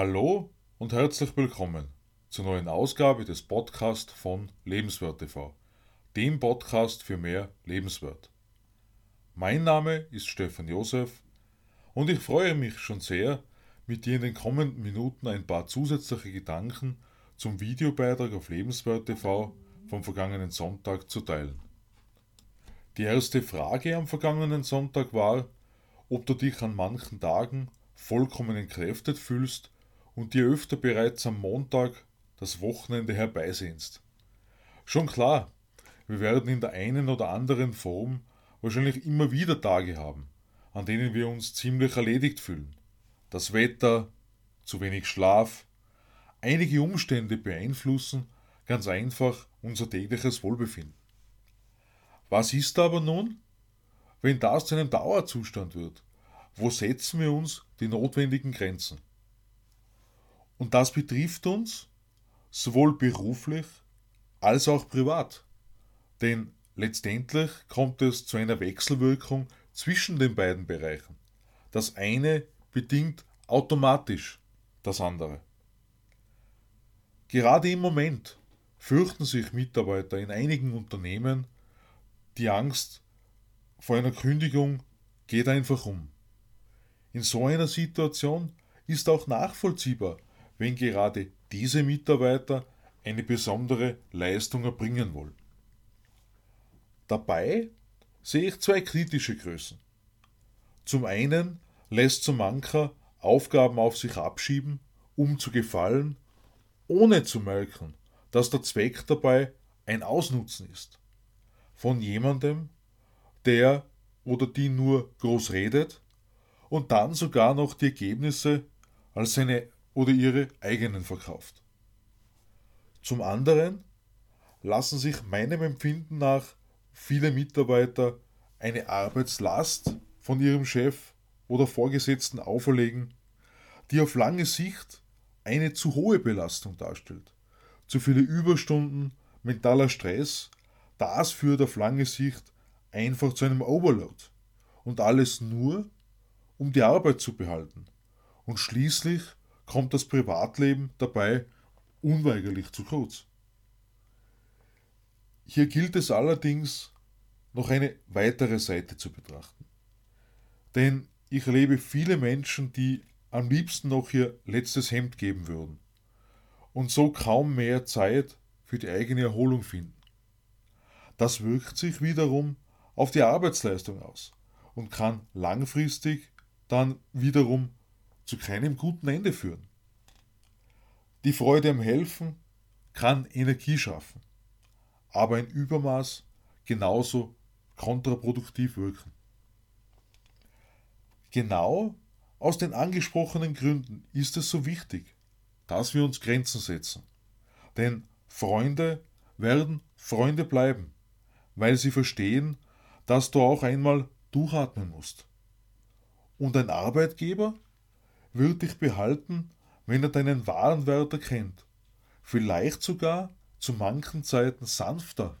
Hallo und herzlich willkommen zur neuen Ausgabe des Podcasts von Lebenswert TV, dem Podcast für mehr Lebenswert. Mein Name ist Stefan Josef und ich freue mich schon sehr, mit dir in den kommenden Minuten ein paar zusätzliche Gedanken zum Videobeitrag auf Lebenswert TV vom vergangenen Sonntag zu teilen. Die erste Frage am vergangenen Sonntag war, ob du dich an manchen Tagen vollkommen entkräftet fühlst und dir öfter bereits am Montag das Wochenende herbeisehnst. Schon klar, wir werden in der einen oder anderen Form wahrscheinlich immer wieder Tage haben, an denen wir uns ziemlich erledigt fühlen. Das Wetter, zu wenig Schlaf, einige Umstände beeinflussen ganz einfach unser tägliches Wohlbefinden. Was ist aber nun, wenn das zu einem Dauerzustand wird? Wo setzen wir uns die notwendigen Grenzen? Und das betrifft uns sowohl beruflich als auch privat. Denn letztendlich kommt es zu einer Wechselwirkung zwischen den beiden Bereichen. Das eine bedingt automatisch das andere. Gerade im Moment fürchten sich Mitarbeiter in einigen Unternehmen, die Angst vor einer Kündigung geht einfach um. In so einer Situation ist auch nachvollziehbar, wenn gerade diese Mitarbeiter eine besondere Leistung erbringen wollen. Dabei sehe ich zwei kritische Größen. Zum einen lässt so mancher Aufgaben auf sich abschieben, um zu gefallen, ohne zu merken, dass der Zweck dabei ein Ausnutzen ist. Von jemandem, der oder die nur groß redet und dann sogar noch die Ergebnisse als seine oder ihre eigenen verkauft. Zum anderen lassen sich meinem Empfinden nach viele Mitarbeiter eine Arbeitslast von ihrem Chef oder Vorgesetzten auferlegen, die auf lange Sicht eine zu hohe Belastung darstellt. Zu viele Überstunden, mentaler Stress, das führt auf lange Sicht einfach zu einem Overload. Und alles nur, um die Arbeit zu behalten. Und schließlich kommt das Privatleben dabei unweigerlich zu kurz. Hier gilt es allerdings, noch eine weitere Seite zu betrachten. Denn ich erlebe viele Menschen, die am liebsten noch ihr letztes Hemd geben würden und so kaum mehr Zeit für die eigene Erholung finden. Das wirkt sich wiederum auf die Arbeitsleistung aus und kann langfristig dann wiederum zu keinem guten Ende führen. Die Freude am Helfen kann Energie schaffen, aber in Übermaß genauso kontraproduktiv wirken. Genau aus den angesprochenen Gründen ist es so wichtig, dass wir uns Grenzen setzen. Denn Freunde werden Freunde bleiben, weil sie verstehen, dass du auch einmal durchatmen musst. Und ein Arbeitgeber wird dich behalten, wenn er deinen wahren Wert erkennt. Vielleicht sogar zu manchen Zeiten sanfter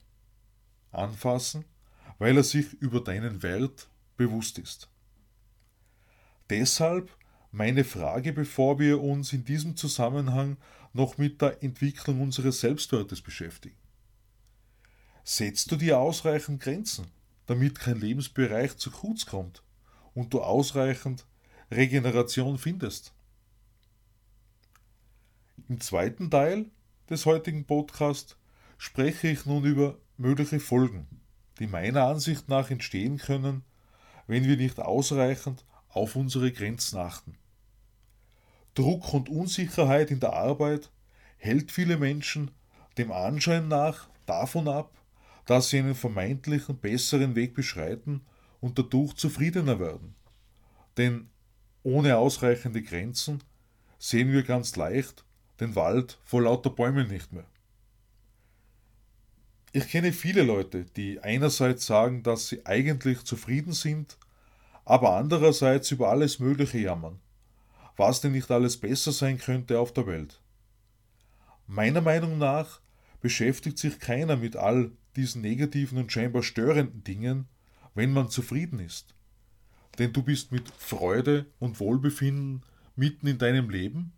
anfassen, weil er sich über deinen Wert bewusst ist. Deshalb meine Frage, bevor wir uns in diesem Zusammenhang noch mit der Entwicklung unseres Selbstwertes beschäftigen. Setzt du dir ausreichend Grenzen, damit kein Lebensbereich zu kurz kommt und du ausreichend Regeneration findest. Im zweiten Teil des heutigen Podcasts spreche ich nun über mögliche Folgen, die meiner Ansicht nach entstehen können, wenn wir nicht ausreichend auf unsere Grenzen achten. Druck und Unsicherheit in der Arbeit hält viele Menschen dem Anschein nach davon ab, dass sie einen vermeintlichen besseren Weg beschreiten und dadurch zufriedener werden. Denn ohne ausreichende Grenzen sehen wir ganz leicht den Wald vor lauter Bäumen nicht mehr. Ich kenne viele Leute, die einerseits sagen, dass sie eigentlich zufrieden sind, aber andererseits über alles Mögliche jammern, was denn nicht alles besser sein könnte auf der Welt. Meiner Meinung nach beschäftigt sich keiner mit all diesen negativen und scheinbar störenden Dingen, wenn man zufrieden ist denn du bist mit Freude und Wohlbefinden mitten in deinem Leben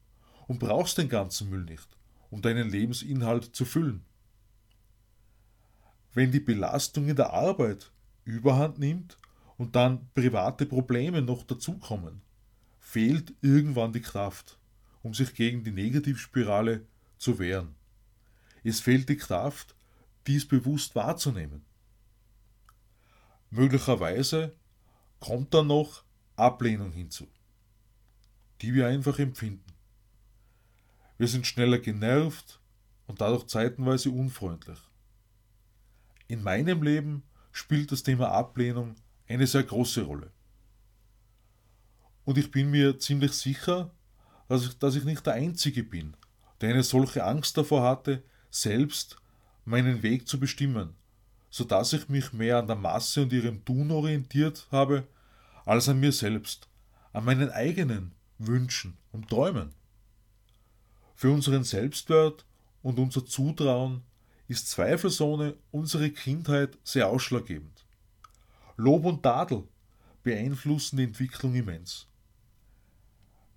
und brauchst den ganzen Müll nicht, um deinen Lebensinhalt zu füllen. Wenn die Belastung in der Arbeit überhand nimmt und dann private Probleme noch dazukommen, fehlt irgendwann die Kraft, um sich gegen die Negativspirale zu wehren. Es fehlt die Kraft, dies bewusst wahrzunehmen. Möglicherweise kommt dann noch Ablehnung hinzu, die wir einfach empfinden. Wir sind schneller genervt und dadurch zeitenweise unfreundlich. In meinem Leben spielt das Thema Ablehnung eine sehr große Rolle. Und ich bin mir ziemlich sicher, dass ich, dass ich nicht der Einzige bin, der eine solche Angst davor hatte, selbst meinen Weg zu bestimmen, so dass ich mich mehr an der Masse und ihrem Tun orientiert habe, als an mir selbst, an meinen eigenen Wünschen und Träumen. Für unseren Selbstwert und unser Zutrauen ist zweifelsohne unsere Kindheit sehr ausschlaggebend. Lob und Tadel beeinflussen die Entwicklung immens.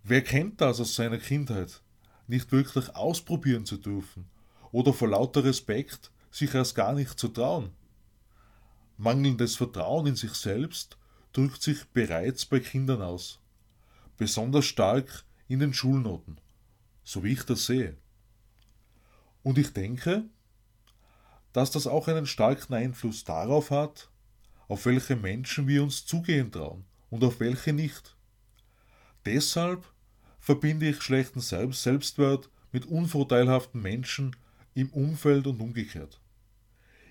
Wer kennt das aus seiner Kindheit, nicht wirklich ausprobieren zu dürfen oder vor lauter Respekt sich erst gar nicht zu trauen? Mangelndes Vertrauen in sich selbst drückt sich bereits bei Kindern aus, besonders stark in den Schulnoten, so wie ich das sehe. Und ich denke, dass das auch einen starken Einfluss darauf hat, auf welche Menschen wir uns zugehen trauen und auf welche nicht. Deshalb verbinde ich schlechten Selbstwert mit unvorteilhaften Menschen im Umfeld und umgekehrt.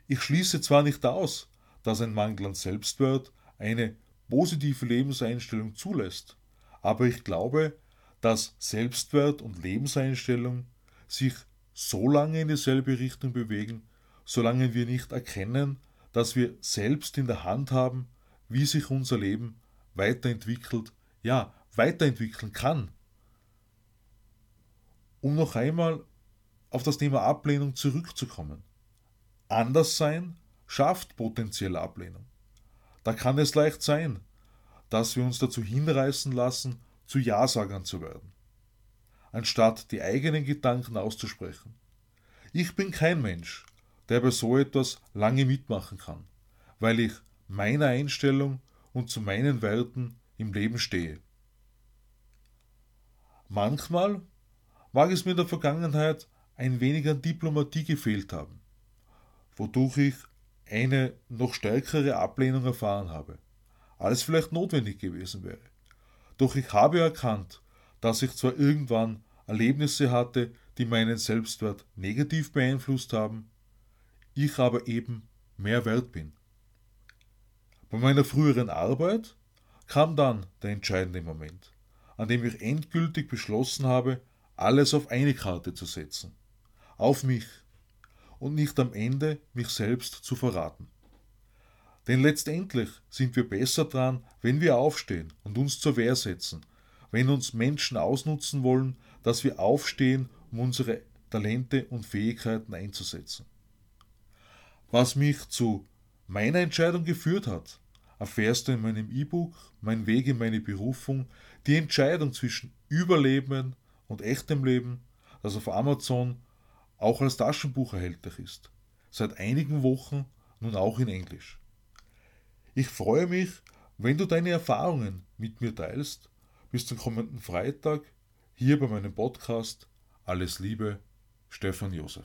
Ich schließe zwar nicht aus, dass ein Mangel an Selbstwert eine positive Lebenseinstellung zulässt, aber ich glaube, dass Selbstwert und Lebenseinstellung sich so lange in dieselbe Richtung bewegen, solange wir nicht erkennen, dass wir selbst in der Hand haben, wie sich unser Leben weiterentwickelt, ja, weiterentwickeln kann. Um noch einmal auf das Thema Ablehnung zurückzukommen. Anders sein schafft potenzielle Ablehnung. Da kann es leicht sein, dass wir uns dazu hinreißen lassen, zu Ja-Sagern zu werden, anstatt die eigenen Gedanken auszusprechen. Ich bin kein Mensch, der bei so etwas lange mitmachen kann, weil ich meiner Einstellung und zu meinen Werten im Leben stehe. Manchmal mag es mir in der Vergangenheit ein wenig an Diplomatie gefehlt haben, wodurch ich eine noch stärkere Ablehnung erfahren habe, als vielleicht notwendig gewesen wäre. Doch ich habe erkannt, dass ich zwar irgendwann Erlebnisse hatte, die meinen Selbstwert negativ beeinflusst haben, ich aber eben mehr wert bin. Bei meiner früheren Arbeit kam dann der entscheidende Moment, an dem ich endgültig beschlossen habe, alles auf eine Karte zu setzen. Auf mich und nicht am Ende mich selbst zu verraten. Denn letztendlich sind wir besser dran, wenn wir aufstehen und uns zur Wehr setzen, wenn uns Menschen ausnutzen wollen, dass wir aufstehen, um unsere Talente und Fähigkeiten einzusetzen. Was mich zu meiner Entscheidung geführt hat, erfährst du in meinem E-Book Mein Weg in meine Berufung, die Entscheidung zwischen Überleben und echtem Leben, das auf Amazon auch als Taschenbuch erhältlich ist. Seit einigen Wochen nun auch in Englisch. Ich freue mich, wenn du deine Erfahrungen mit mir teilst. Bis zum kommenden Freitag hier bei meinem Podcast. Alles Liebe, Stefan Josef.